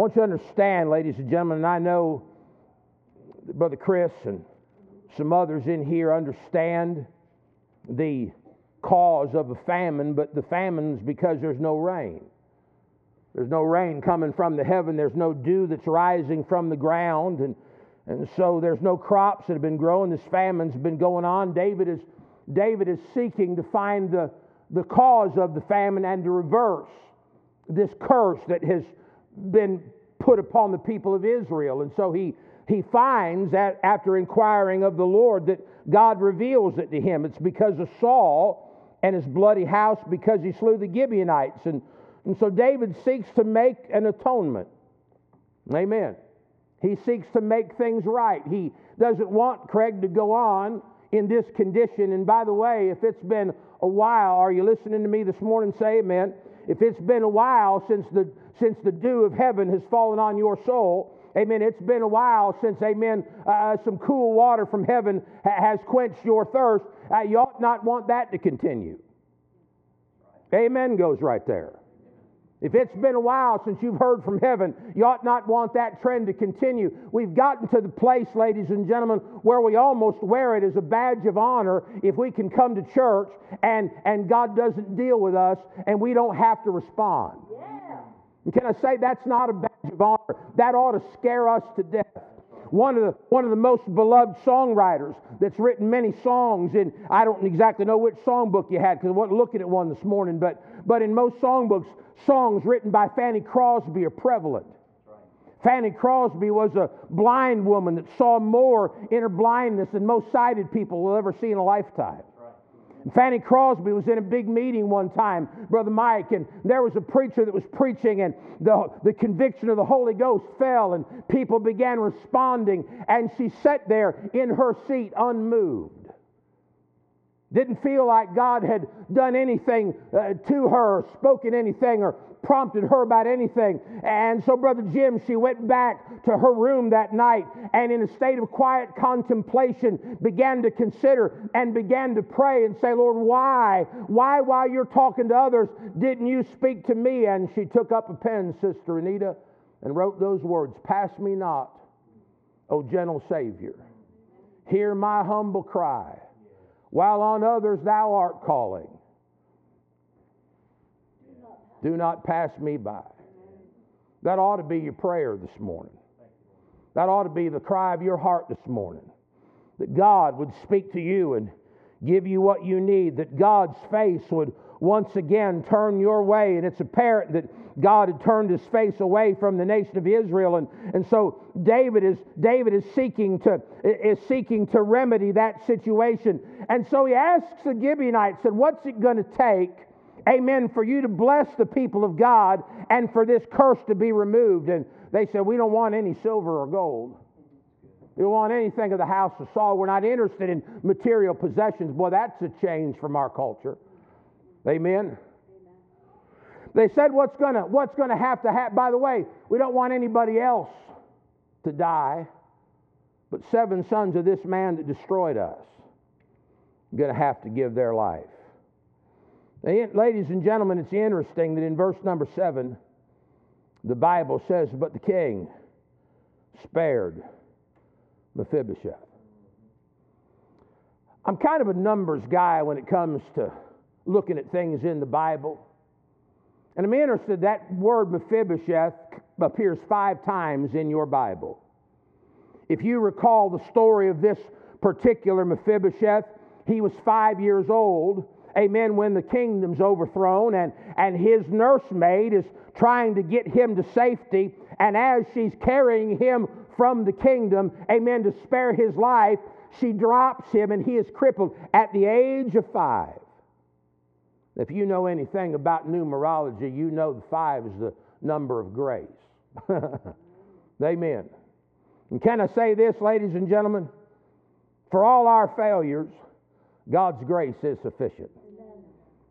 Want you to understand, ladies and gentlemen, and I know Brother Chris and some others in here understand the cause of a famine, but the famine's because there's no rain. There's no rain coming from the heaven, there's no dew that's rising from the ground, and, and so there's no crops that have been growing. This famine's been going on. David is, David is seeking to find the, the cause of the famine and to reverse this curse that has been put upon the people of Israel. And so he, he finds that after inquiring of the Lord that God reveals it to him. It's because of Saul and his bloody house because he slew the Gibeonites. And, and so David seeks to make an atonement. Amen. He seeks to make things right. He doesn't want Craig to go on in this condition. And by the way, if it's been a while, are you listening to me this morning? Say amen. If it's been a while since the, since the dew of heaven has fallen on your soul, Amen. It's been a while since, amen, uh, some cool water from heaven ha- has quenched your thirst. Uh, you ought not want that to continue. Amen goes right there. If it's been a while since you've heard from heaven, you ought not want that trend to continue. We've gotten to the place, ladies and gentlemen, where we almost wear it as a badge of honor if we can come to church and, and God doesn't deal with us and we don't have to respond. Yeah. And can I say that's not a badge of honor? That ought to scare us to death one of the one of the most beloved songwriters that's written many songs and I don't exactly know which songbook you had because I wasn't looking at one this morning but but in most songbooks songs written by Fanny Crosby are prevalent. Fanny Crosby was a blind woman that saw more in her blindness than most sighted people will ever see in a lifetime. Fanny Crosby was in a big meeting one time, Brother Mike, and there was a preacher that was preaching, and the, the conviction of the Holy Ghost fell, and people began responding, and she sat there in her seat unmoved. Didn't feel like God had done anything uh, to her, spoken anything, or prompted her about anything. And so, Brother Jim, she went back to her room that night and, in a state of quiet contemplation, began to consider and began to pray and say, Lord, why? Why, while you're talking to others, didn't you speak to me? And she took up a pen, Sister Anita, and wrote those words Pass me not, O gentle Savior. Hear my humble cry while on others thou art calling. Do not pass me by. That ought to be your prayer this morning. That ought to be the cry of your heart this morning. That God would speak to you and give you what you need. That God's face would once again turn your way. And it's apparent that God had turned his face away from the nation of Israel. And, and so David is, David is, seeking to, is seeking to remedy that situation. And so he asks the Gibeonites, said, What's it going to take? Amen, for you to bless the people of God and for this curse to be removed. And they said, We don't want any silver or gold. We don't want anything of the house of Saul. We're not interested in material possessions. Boy, that's a change from our culture. Amen. They said what's gonna what's gonna have to happen. By the way, we don't want anybody else to die, but seven sons of this man that destroyed us are gonna have to give their life. Now, ladies and gentlemen, it's interesting that in verse number seven, the Bible says, "But the king spared Mephibosheth." I'm kind of a numbers guy when it comes to looking at things in the Bible. And I'm interested that word Mephibosheth appears five times in your Bible. If you recall the story of this particular Mephibosheth, he was five years old, amen, when the kingdom's overthrown, and, and his nursemaid is trying to get him to safety. And as she's carrying him from the kingdom, amen, to spare his life, she drops him and he is crippled at the age of five. If you know anything about numerology, you know the five is the number of grace. Amen. And can I say this, ladies and gentlemen? For all our failures, God's grace is sufficient.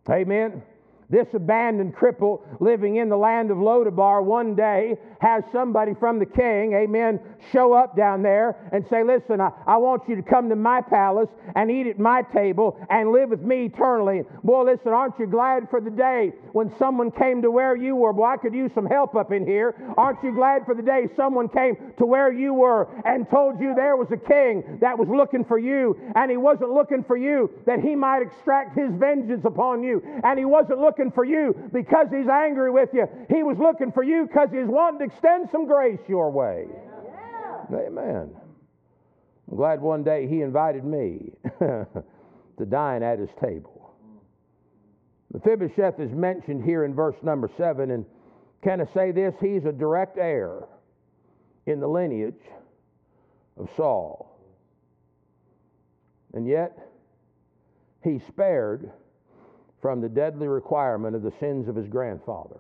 Amen. This abandoned cripple living in the land of Lodabar one day has somebody from the king, amen, show up down there and say, Listen, I, I want you to come to my palace and eat at my table and live with me eternally. Boy, listen, aren't you glad for the day when someone came to where you were? Boy, I could use some help up in here. Aren't you glad for the day someone came to where you were and told you there was a king that was looking for you and he wasn't looking for you that he might extract his vengeance upon you and he wasn't looking looking for you because he's angry with you. He was looking for you because he's wanting to extend some grace your way. Yeah. Amen. I'm glad one day he invited me to dine at his table. Mephibosheth is mentioned here in verse number seven, and can I say this? He's a direct heir in the lineage of Saul. And yet, he spared from the deadly requirement of the sins of his grandfather.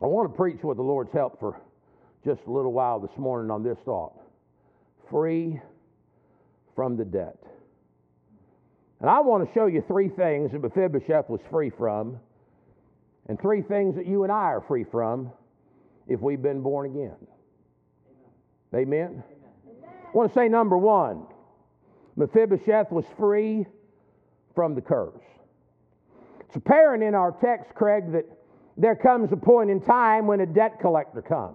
I want to preach with the Lord's help for just a little while this morning on this thought free from the debt. And I want to show you three things that Mephibosheth was free from, and three things that you and I are free from if we've been born again. Amen? Amen? I want to say number one Mephibosheth was free from the curse. It's apparent in our text, Craig, that there comes a point in time when a debt collector comes.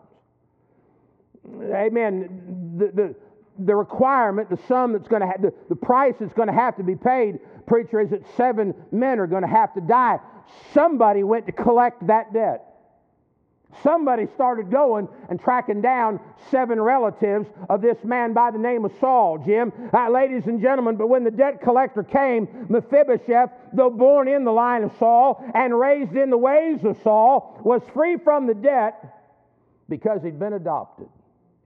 Amen. The, the, the requirement, the sum that's going to have, the, the price that's going to have to be paid, preacher, is that seven men are going to have to die. Somebody went to collect that debt. Somebody started going and tracking down seven relatives of this man by the name of Saul, Jim. Uh, ladies and gentlemen, but when the debt collector came, Mephibosheth, though born in the line of Saul and raised in the ways of Saul, was free from the debt because he'd been adopted.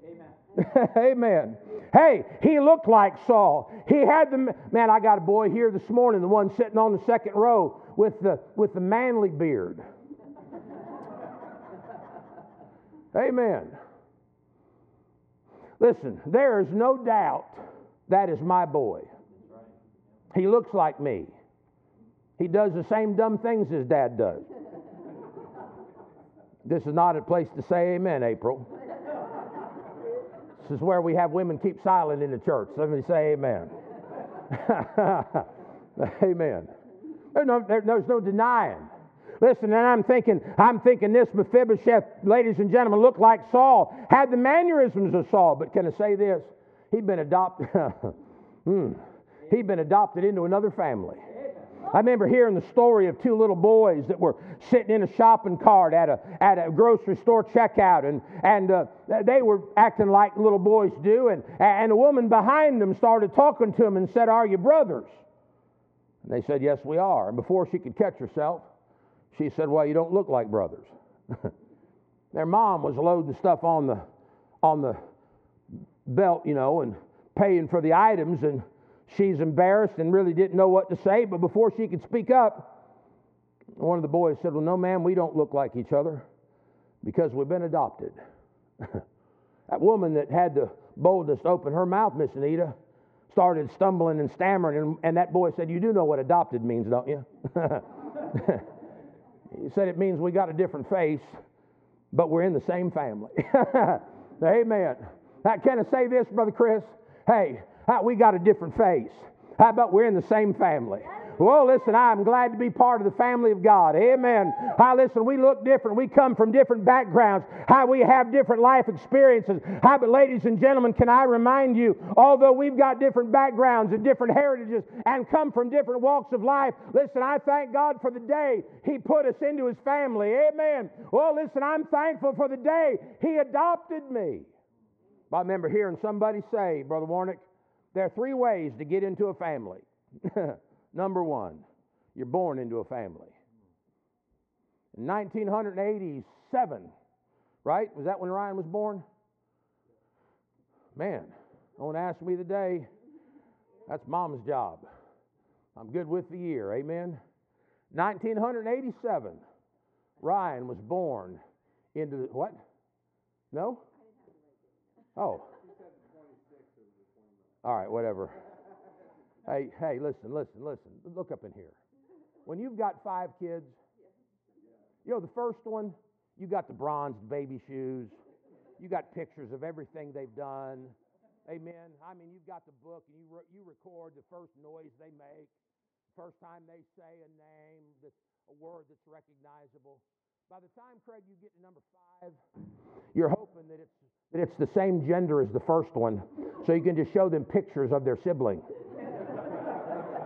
Amen. Amen. Hey, he looked like Saul. He had the man. I got a boy here this morning, the one sitting on the second row with the with the manly beard. Amen. Listen, there is no doubt that is my boy. He looks like me. He does the same dumb things his dad does. This is not a place to say amen, April. This is where we have women keep silent in the church. Let me say amen. amen. There's no, there's no denying Listen, and I'm thinking, I'm thinking this Mephibosheth, ladies and gentlemen, looked like Saul, had the mannerisms of Saul. But can I say this? He'd been adopted. hmm. He'd been adopted into another family. I remember hearing the story of two little boys that were sitting in a shopping cart at a, at a grocery store checkout, and, and uh, they were acting like little boys do. And, and a woman behind them started talking to them and said, Are you brothers? And they said, Yes, we are. And before she could catch herself, she said, Well, you don't look like brothers. Their mom was loading stuff on the, on the belt, you know, and paying for the items, and she's embarrassed and really didn't know what to say. But before she could speak up, one of the boys said, Well, no, ma'am, we don't look like each other because we've been adopted. that woman that had the boldness to open her mouth, Miss Anita, started stumbling and stammering, and, and that boy said, You do know what adopted means, don't you? He said it means we got a different face, but we're in the same family. Amen. Can I say this, Brother Chris? Hey, we got a different face. How about we're in the same family? Well, listen, I'm glad to be part of the family of God. Amen. Hi, listen, we look different. We come from different backgrounds. How we have different life experiences. Hi, but ladies and gentlemen, can I remind you, although we've got different backgrounds and different heritages and come from different walks of life, listen, I thank God for the day He put us into His family. Amen. Well, listen, I'm thankful for the day He adopted me. I remember hearing somebody say, Brother Warnick, there are three ways to get into a family. Number one, you're born into a family. In 1987, right? Was that when Ryan was born? Man, don't ask me the day. That's mom's job. I'm good with the year. Amen. 1987, Ryan was born into the, what? No? Oh. All right, whatever. Hey, hey, listen, listen, listen. Look up in here. when you've got five kids, you know, the first one, you got the bronzed baby shoes. You got pictures of everything they've done. Amen. I mean, you've got the book and you, re- you record the first noise they make, first time they say a name, that's a word that's recognizable. By the time, Craig, you get to number five, you're hoping that it's, that it's the same gender as the first one, so you can just show them pictures of their sibling.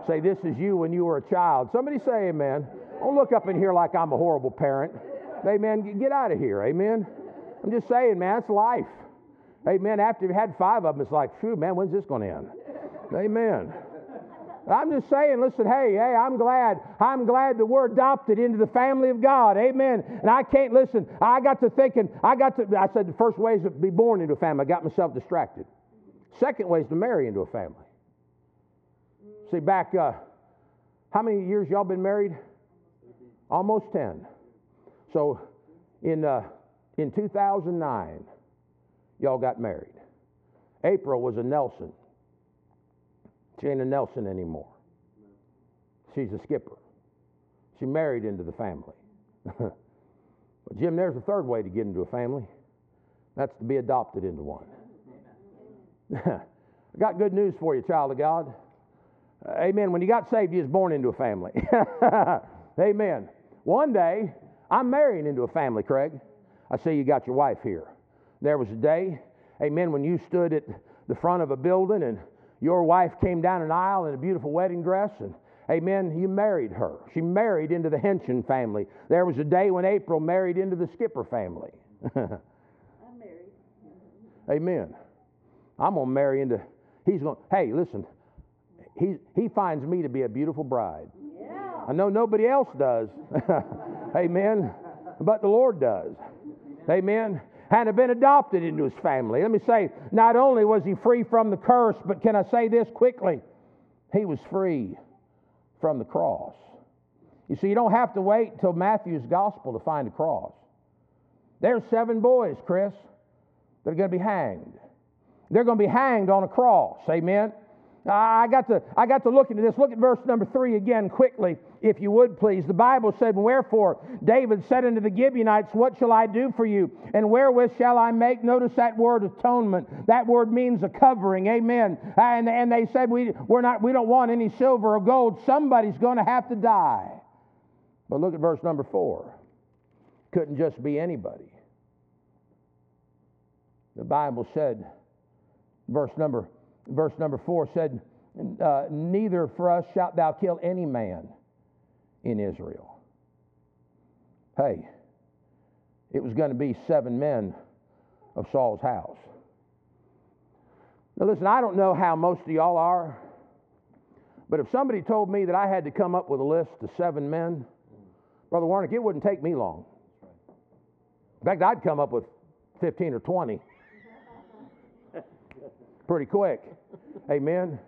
Say, This is you when you were a child. Somebody say, Amen. Don't look up in here like I'm a horrible parent. Amen. Get out of here. Amen. I'm just saying, man, it's life. Amen. After you've had five of them, it's like, phew, man, when's this going to end? Amen. I'm just saying, listen, hey, hey, I'm glad. I'm glad that we're adopted into the family of God. Amen. And I can't listen. I got to thinking, I got to, I said the first way is to be born into a family. I got myself distracted. Second way is to marry into a family. See, back, uh, how many years y'all been married? Almost 10. So in, uh, in 2009, y'all got married. April was a Nelson. She ain't a Nelson anymore. She's a skipper. She married into the family. but Jim, there's a third way to get into a family. That's to be adopted into one. I got good news for you, child of God. Uh, amen. When you got saved, you was born into a family. amen. One day, I'm marrying into a family, Craig. I see you got your wife here. There was a day, amen, when you stood at the front of a building and your wife came down an aisle in a beautiful wedding dress and Amen. You married her. She married into the Henson family. There was a day when April married into the Skipper family. I'm married. Amen. I'm gonna marry into. He's going. Hey, listen. He he finds me to be a beautiful bride. Yeah. I know nobody else does. Amen. But the Lord does. Amen. And have been adopted into his family. Let me say, not only was he free from the curse, but can I say this quickly? He was free from the cross. You see, you don't have to wait till Matthew's gospel to find a cross. There's seven boys, Chris, that are going to be hanged. They're going to be hanged on a cross. Amen. I got to I got to look into this. Look at verse number three again quickly, if you would please. The Bible said, Wherefore David said unto the Gibeonites, What shall I do for you? And wherewith shall I make? Notice that word atonement. That word means a covering. Amen. And, and they said, we, we're not, we don't want any silver or gold. Somebody's going to have to die. But look at verse number four. Couldn't just be anybody. The Bible said, verse number verse number four said, uh, Neither for us shalt thou kill any man in Israel. Hey, it was going to be seven men of Saul's house. Now, listen, I don't know how most of y'all are, but if somebody told me that I had to come up with a list of seven men, Brother Warnick, it wouldn't take me long. In fact, I'd come up with 15 or 20 pretty quick. Amen.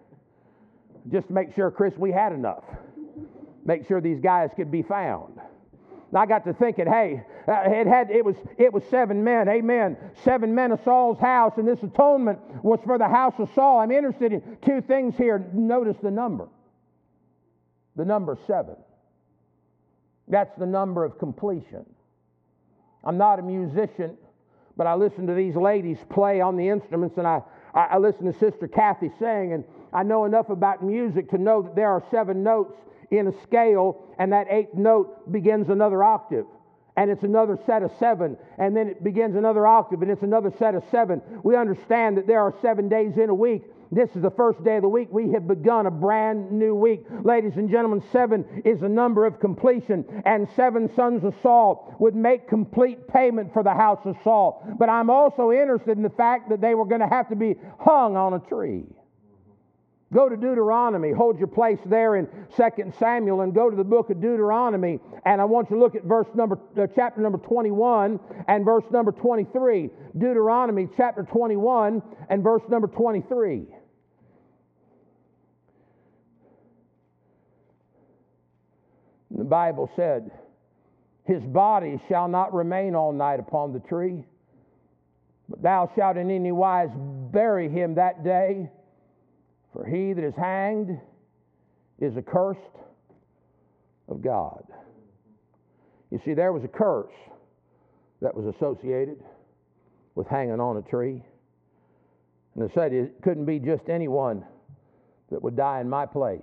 Just to make sure, Chris, we had enough. Make sure these guys could be found. And I got to thinking, hey, uh, it had it was it was seven men, amen. Seven men of Saul's house, and this atonement was for the house of Saul. I'm interested in two things here. Notice the number. The number seven. That's the number of completion. I'm not a musician, but I listen to these ladies play on the instruments, and I, I, I listen to Sister Kathy sing, and I know enough about music to know that there are seven notes in a scale, and that eighth note begins another octave. And it's another set of seven, and then it begins another octave, and it's another set of seven. We understand that there are seven days in a week. This is the first day of the week. We have begun a brand new week. Ladies and gentlemen, seven is a number of completion, and seven sons of Saul would make complete payment for the house of Saul. But I'm also interested in the fact that they were going to have to be hung on a tree. Go to Deuteronomy. Hold your place there in 2 Samuel and go to the book of Deuteronomy. And I want you to look at verse number, uh, chapter number 21 and verse number 23. Deuteronomy chapter 21 and verse number 23. The Bible said, His body shall not remain all night upon the tree, but thou shalt in any wise bury him that day. For he that is hanged is accursed of God. You see, there was a curse that was associated with hanging on a tree. And I said it couldn't be just anyone that would die in my place.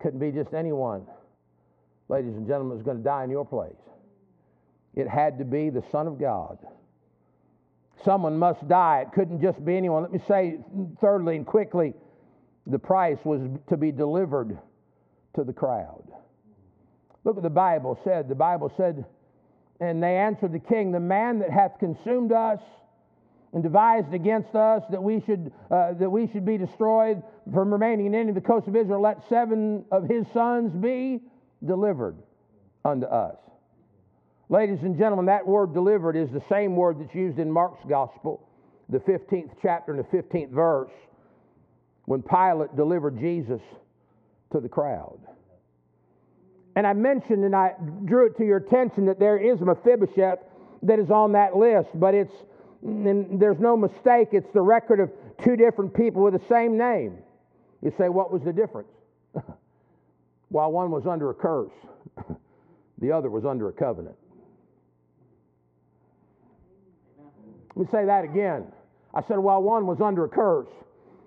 Couldn't be just anyone, ladies and gentlemen, was going to die in your place. It had to be the Son of God. Someone must die. It couldn't just be anyone. Let me say, thirdly and quickly, the price was to be delivered to the crowd. Look what the Bible said. The Bible said, and they answered the king, The man that hath consumed us and devised against us that we should, uh, that we should be destroyed from remaining in any of the coast of Israel, let seven of his sons be delivered unto us. Ladies and gentlemen, that word delivered is the same word that's used in Mark's gospel, the 15th chapter and the 15th verse, when Pilate delivered Jesus to the crowd. And I mentioned and I drew it to your attention that there is Mephibosheth that is on that list, but it's and there's no mistake, it's the record of two different people with the same name. You say, what was the difference? While one was under a curse, the other was under a covenant. Let me say that again. I said, while one was under a curse,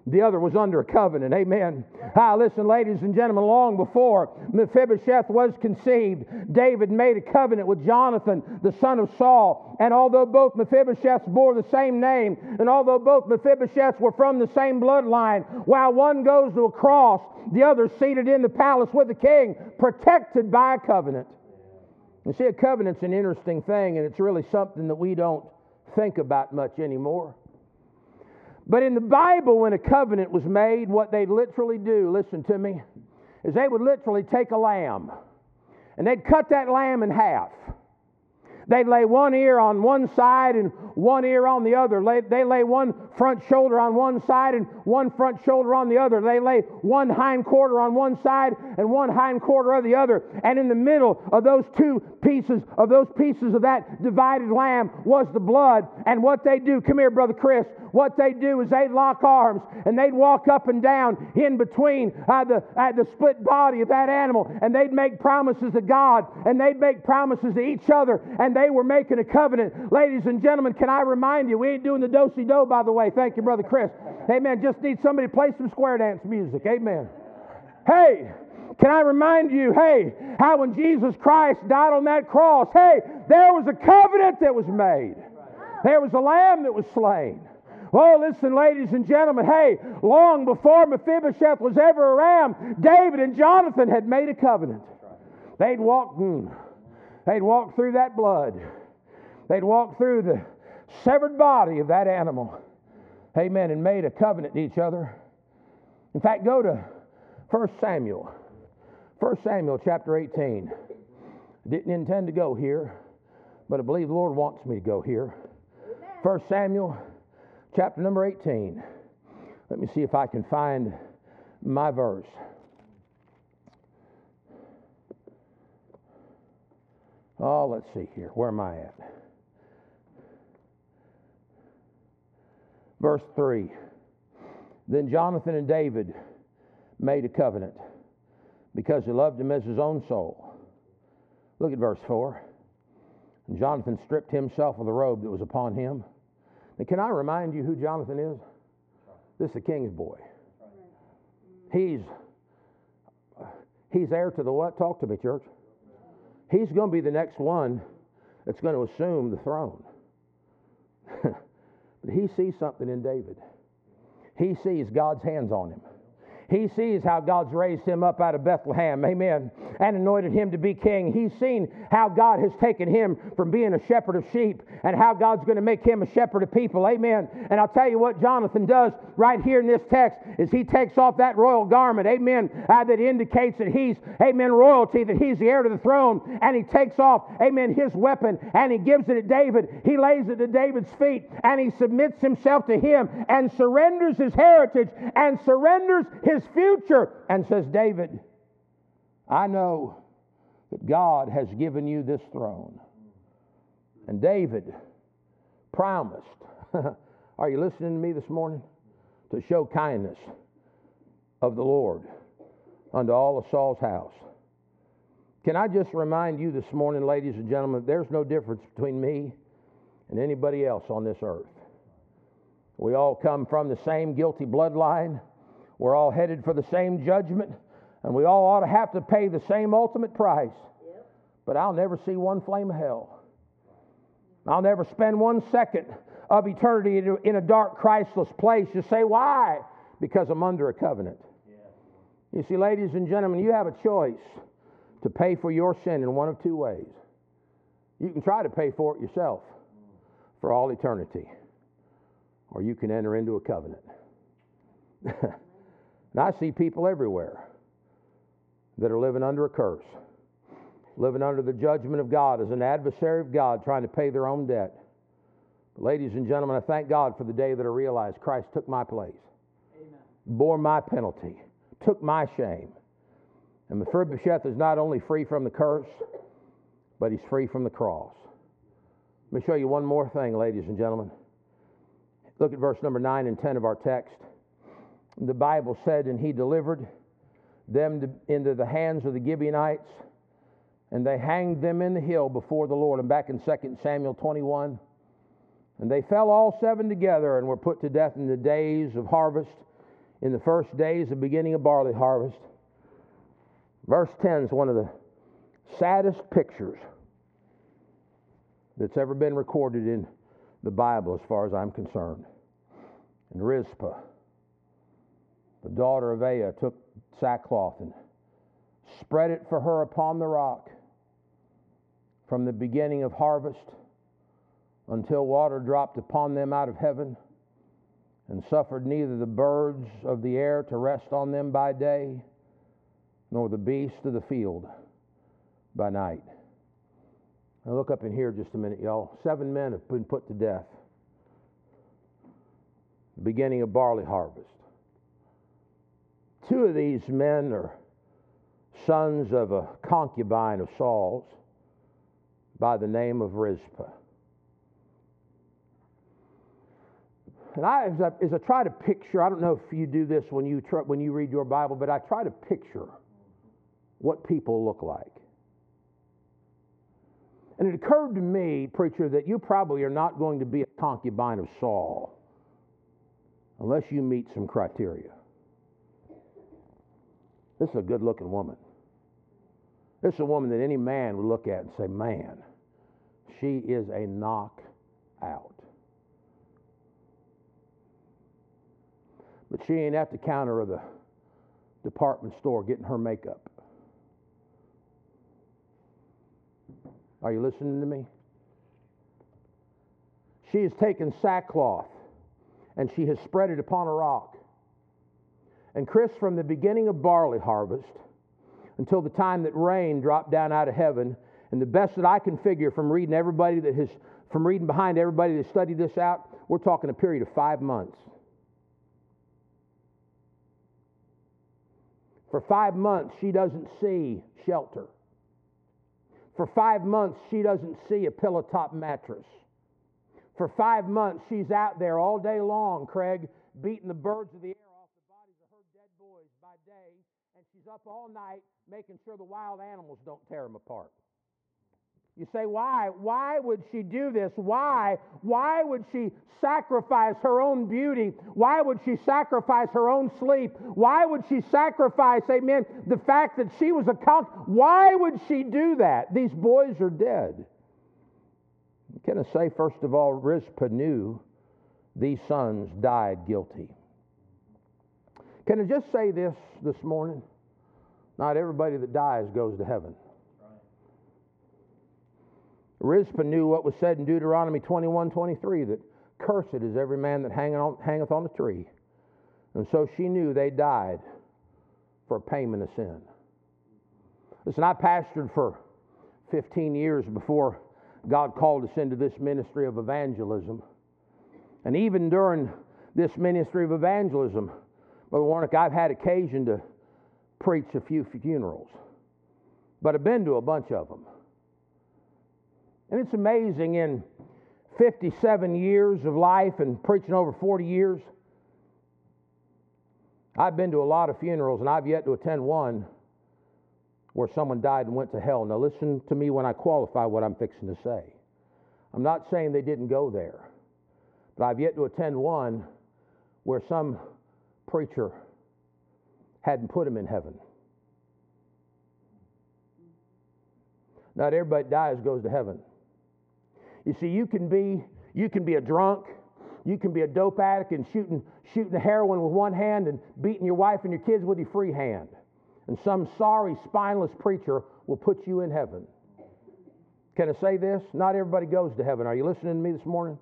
the other was under a covenant. Amen. Ah, listen, ladies and gentlemen, long before Mephibosheth was conceived, David made a covenant with Jonathan, the son of Saul. And although both Mephibosheths bore the same name, and although both Mephibosheths were from the same bloodline, while one goes to a cross, the other seated in the palace with the king, protected by a covenant. You see, a covenant's an interesting thing, and it's really something that we don't think about much anymore. But in the Bible, when a covenant was made, what they'd literally do, listen to me, is they would literally take a lamb and they'd cut that lamb in half. They'd lay one ear on one side and one ear on the other. They lay one front shoulder on one side and one front shoulder on the other. They lay one hind quarter on one side and one hind quarter on the other. And in the middle of those two pieces, of those pieces of that divided lamb was the blood. And what they do, come here, Brother Chris, what they do is they'd lock arms and they'd walk up and down in between uh, the, uh, the split body of that animal and they'd make promises to God and they'd make promises to each other and they were making a covenant. Ladies and gentlemen, can I remind you, we ain't doing the do si do, by the way. Thank you, Brother Chris. Amen. Just need somebody to play some square dance music. Amen. Hey, can I remind you, hey, how when Jesus Christ died on that cross, hey, there was a covenant that was made. There was a lamb that was slain. Oh, listen, ladies and gentlemen, hey, long before Mephibosheth was ever around, David and Jonathan had made a covenant. They'd walked. mm, They'd walk through that blood. They'd walk through the severed body of that animal. Amen. And made a covenant to each other. In fact, go to 1 Samuel. 1 Samuel chapter 18. Didn't intend to go here, but I believe the Lord wants me to go here. 1 Samuel chapter number 18. Let me see if I can find my verse. Oh, let's see here. Where am I at? Verse 3. Then Jonathan and David made a covenant because he loved him as his own soul. Look at verse 4. And Jonathan stripped himself of the robe that was upon him. Now, can I remind you who Jonathan is? This is the king's boy. He's he's heir to the what? Talk to me, church. He's going to be the next one that's going to assume the throne. but he sees something in David. He sees God's hands on him. He sees how God's raised him up out of Bethlehem, amen, and anointed him to be king. He's seen how God has taken him from being a shepherd of sheep and how God's going to make him a shepherd of people, amen. And I'll tell you what Jonathan does right here in this text is he takes off that royal garment, amen, uh, that indicates that he's, amen, royalty, that he's the heir to the throne, and he takes off, amen, his weapon and he gives it to David. He lays it at David's feet and he submits himself to him and surrenders his heritage and surrenders his his future and says, David, I know that God has given you this throne. And David promised, are you listening to me this morning? To show kindness of the Lord unto all of Saul's house. Can I just remind you this morning, ladies and gentlemen, there's no difference between me and anybody else on this earth. We all come from the same guilty bloodline. We're all headed for the same judgment, and we all ought to have to pay the same ultimate price. But I'll never see one flame of hell. I'll never spend one second of eternity in a dark, Christless place. You say, why? Because I'm under a covenant. You see, ladies and gentlemen, you have a choice to pay for your sin in one of two ways. You can try to pay for it yourself for all eternity, or you can enter into a covenant. and I see people everywhere that are living under a curse, living under the judgment of God as an adversary of God, trying to pay their own debt. But ladies and gentlemen, I thank God for the day that I realized Christ took my place, Amen. bore my penalty, took my shame. And Mephibosheth is not only free from the curse, but he's free from the cross. Let me show you one more thing, ladies and gentlemen. Look at verse number 9 and 10 of our text. The Bible said, And he delivered them to, into the hands of the Gibeonites, and they hanged them in the hill before the Lord. And back in 2 Samuel 21, and they fell all seven together and were put to death in the days of harvest, in the first days of beginning of barley harvest. Verse 10 is one of the saddest pictures that's ever been recorded in the Bible, as far as I'm concerned. And Rizpah, the daughter of Aiah, took sackcloth and spread it for her upon the rock from the beginning of harvest until water dropped upon them out of heaven, and suffered neither the birds of the air to rest on them by day, nor the beasts of the field by night. Now look up in here just a minute, y'all. Seven men have been put to death. Beginning of barley harvest. Two of these men are sons of a concubine of Saul's by the name of Rizpah. And I, as I, as I try to picture, I don't know if you do this when you, try, when you read your Bible, but I try to picture what people look like. And it occurred to me, preacher, that you probably are not going to be a concubine of Saul unless you meet some criteria. This is a good looking woman. This is a woman that any man would look at and say, man, she is a knockout. But she ain't at the counter of the department store getting her makeup. Are you listening to me? She has taken sackcloth and she has spread it upon a rock. And Chris, from the beginning of barley harvest until the time that rain dropped down out of heaven, and the best that I can figure from reading everybody that has, from reading behind everybody that studied this out, we're talking a period of five months. For five months, she doesn't see shelter. For five months, she doesn't see a pillow top mattress. For five months, she's out there all day long, Craig, beating the birds of the air off the bodies of her dead boys by day, she's up all night making sure the wild animals don't tear them apart. You say, why? Why would she do this? Why? Why would she sacrifice her own beauty? Why would she sacrifice her own sleep? Why would she sacrifice, amen, the fact that she was a con? Why would she do that? These boys are dead. Can I say, first of all, Rizpah knew these sons died guilty. Can I just say this this morning? Not everybody that dies goes to heaven. Rizpah knew what was said in Deuteronomy 21 23 that cursed is every man that on, hangeth on a tree. And so she knew they died for payment of sin. Listen, I pastored for 15 years before God called us into this ministry of evangelism. And even during this ministry of evangelism, Brother Warnick, I've had occasion to preach a few funerals, but I've been to a bunch of them. And it's amazing in 57 years of life and preaching over 40 years, I've been to a lot of funerals and I've yet to attend one where someone died and went to hell. Now, listen to me when I qualify what I'm fixing to say. I'm not saying they didn't go there, but I've yet to attend one where some preacher hadn't put him in heaven. Not everybody dies goes to heaven. You see, you can be you can be a drunk, you can be a dope addict and shooting shooting heroin with one hand and beating your wife and your kids with your free hand. And some sorry, spineless preacher will put you in heaven. Can I say this? Not everybody goes to heaven. Are you listening to me this morning?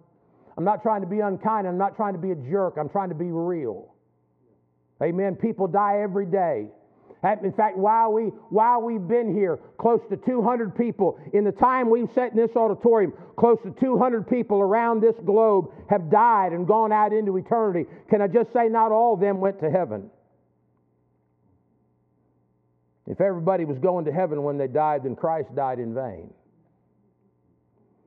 I'm not trying to be unkind. I'm not trying to be a jerk. I'm trying to be real. Amen. People die every day. In fact, while, we, while we've been here, close to 200 people, in the time we've sat in this auditorium, close to 200 people around this globe have died and gone out into eternity. Can I just say, not all of them went to heaven? If everybody was going to heaven when they died, then Christ died in vain.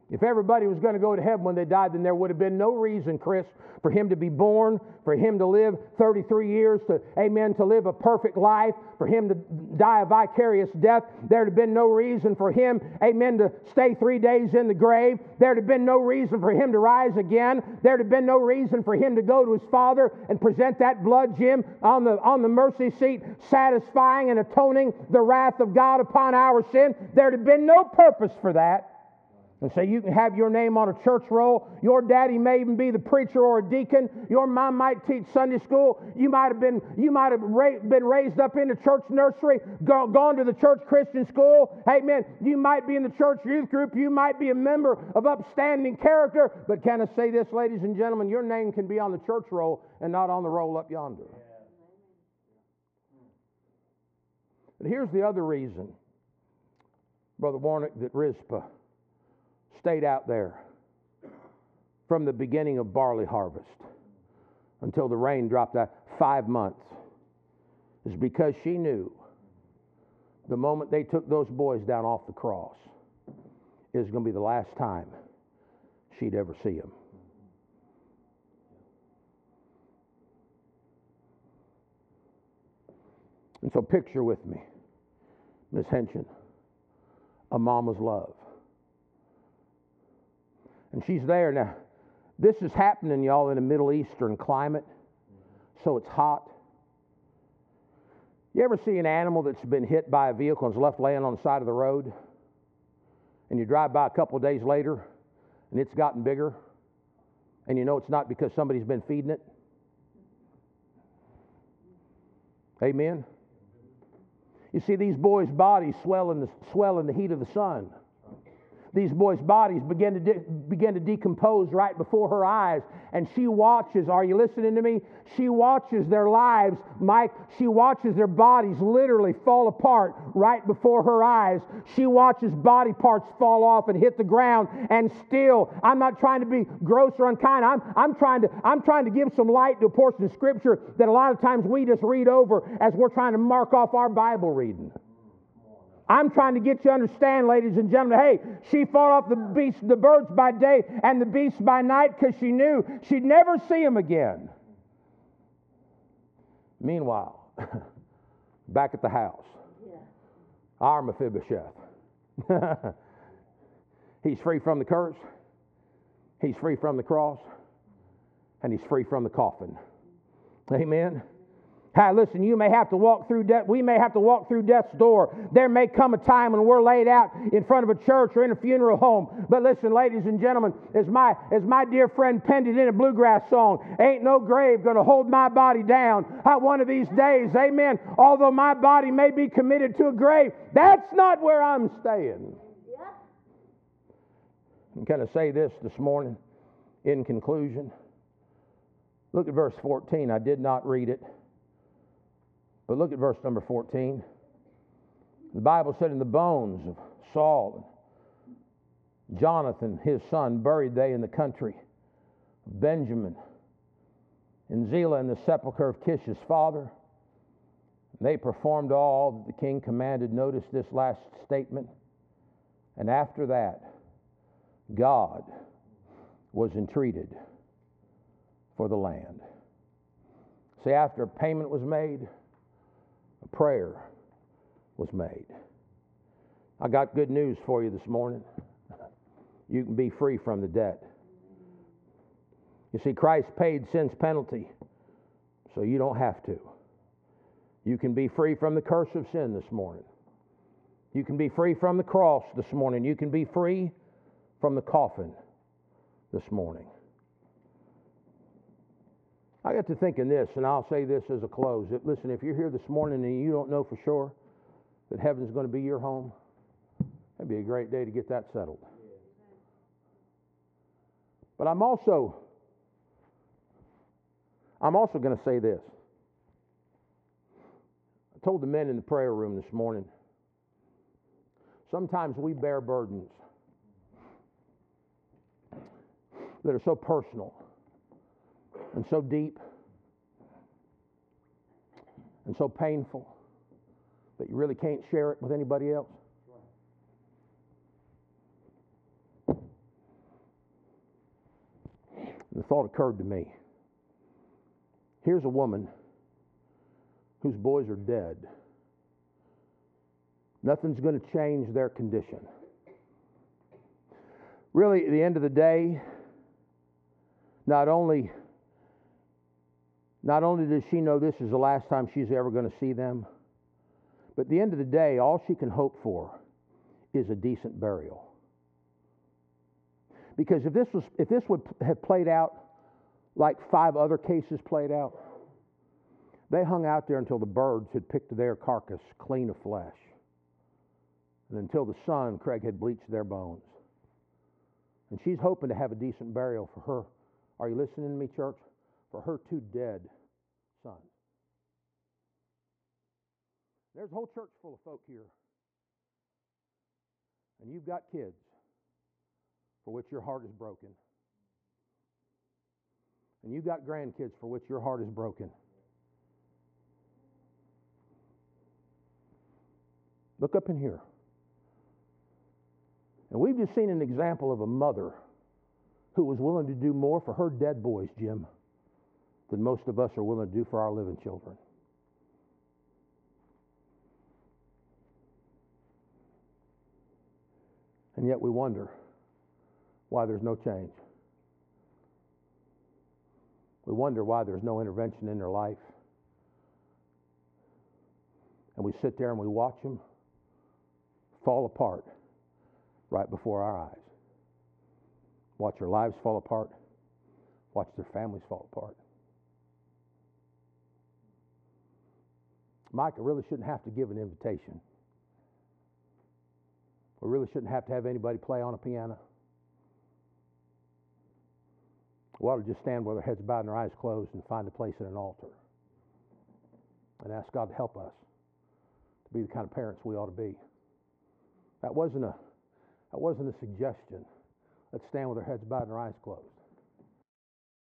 If everybody was going to go to heaven when they died, then there would have been no reason, Chris, for him to be born, for him to live 33 years, to, amen, to live a perfect life, for him to die a vicarious death. There'd have been no reason for him, amen, to stay three days in the grave. There'd have been no reason for him to rise again. There'd have been no reason for him to go to his Father and present that blood, Jim, on the, on the mercy seat, satisfying and atoning the wrath of God upon our sin. There'd have been no purpose for that. And so you can have your name on a church roll. Your daddy may even be the preacher or a deacon. Your mom might teach Sunday school. You might have been, you might have ra- been raised up in the church nursery, go, gone to the church Christian school. Amen. You might be in the church youth group. You might be a member of upstanding character. But can I say this, ladies and gentlemen? Your name can be on the church roll and not on the roll up yonder. But here's the other reason, Brother Warnick, that Rizpah stayed out there from the beginning of barley harvest until the rain dropped out five months is because she knew the moment they took those boys down off the cross is going to be the last time she'd ever see them. And so picture with me, Miss Henson, a mama's love. And she's there. Now, this is happening, y'all, in a Middle Eastern climate, so it's hot. You ever see an animal that's been hit by a vehicle and is left laying on the side of the road? And you drive by a couple of days later and it's gotten bigger, and you know it's not because somebody's been feeding it? Amen? You see, these boys' bodies swell in the, swell in the heat of the sun these boys' bodies begin to, de- begin to decompose right before her eyes. And she watches, are you listening to me? She watches their lives, Mike. She watches their bodies literally fall apart right before her eyes. She watches body parts fall off and hit the ground. And still, I'm not trying to be gross or unkind. I'm, I'm, trying, to, I'm trying to give some light to a portion of Scripture that a lot of times we just read over as we're trying to mark off our Bible reading. I'm trying to get you to understand, ladies and gentlemen. Hey, she fought off the beasts, the birds by day and the beasts by night because she knew she'd never see them again. Meanwhile, back at the house, yeah. our Mephibosheth. he's free from the curse, he's free from the cross, and he's free from the coffin. Amen. Hey, listen, you may have to walk through death. We may have to walk through death's door. There may come a time when we're laid out in front of a church or in a funeral home. But listen, ladies and gentlemen, as my as my dear friend penned it in a bluegrass song, ain't no grave gonna hold my body down. I, one of these days, amen. Although my body may be committed to a grave, that's not where I'm staying. I'm going to say this this morning in conclusion. Look at verse 14. I did not read it. But look at verse number 14. The Bible said, In the bones of Saul and Jonathan, his son, buried they in the country of Benjamin, and Zelah, in the sepulchre of Kish, his father. They performed all that the king commanded. Notice this last statement. And after that, God was entreated for the land. See, after payment was made, prayer was made. I got good news for you this morning. You can be free from the debt. You see, Christ paid sin's penalty, so you don't have to. You can be free from the curse of sin this morning. You can be free from the cross this morning. You can be free from the coffin this morning. I got to thinking this, and I'll say this as a close. That, Listen, if you're here this morning and you don't know for sure that heaven's going to be your home, that'd be a great day to get that settled. But I'm also I'm also going to say this. I told the men in the prayer room this morning. Sometimes we bear burdens that are so personal and so deep and so painful that you really can't share it with anybody else. And the thought occurred to me here's a woman whose boys are dead. Nothing's going to change their condition. Really, at the end of the day, not only not only does she know this is the last time she's ever going to see them, but at the end of the day, all she can hope for is a decent burial. Because if this was if this would have played out like five other cases played out, they hung out there until the birds had picked their carcass clean of flesh. And until the sun, Craig had bleached their bones. And she's hoping to have a decent burial for her. Are you listening to me, church? For her two dead sons. There's a whole church full of folk here. And you've got kids for which your heart is broken. And you've got grandkids for which your heart is broken. Look up in here. And we've just seen an example of a mother who was willing to do more for her dead boys, Jim, than most of us are willing to do for our living children. And yet we wonder why there's no change. We wonder why there's no intervention in their life. And we sit there and we watch them fall apart right before our eyes. Watch their lives fall apart. Watch their families fall apart. Mike, I really shouldn't have to give an invitation. We really shouldn't have to have anybody play on a piano. We ought to just stand with our heads bowed and our eyes closed and find a place at an altar and ask God to help us to be the kind of parents we ought to be. That wasn't a, that wasn't a suggestion. Let's stand with our heads bowed and our eyes closed.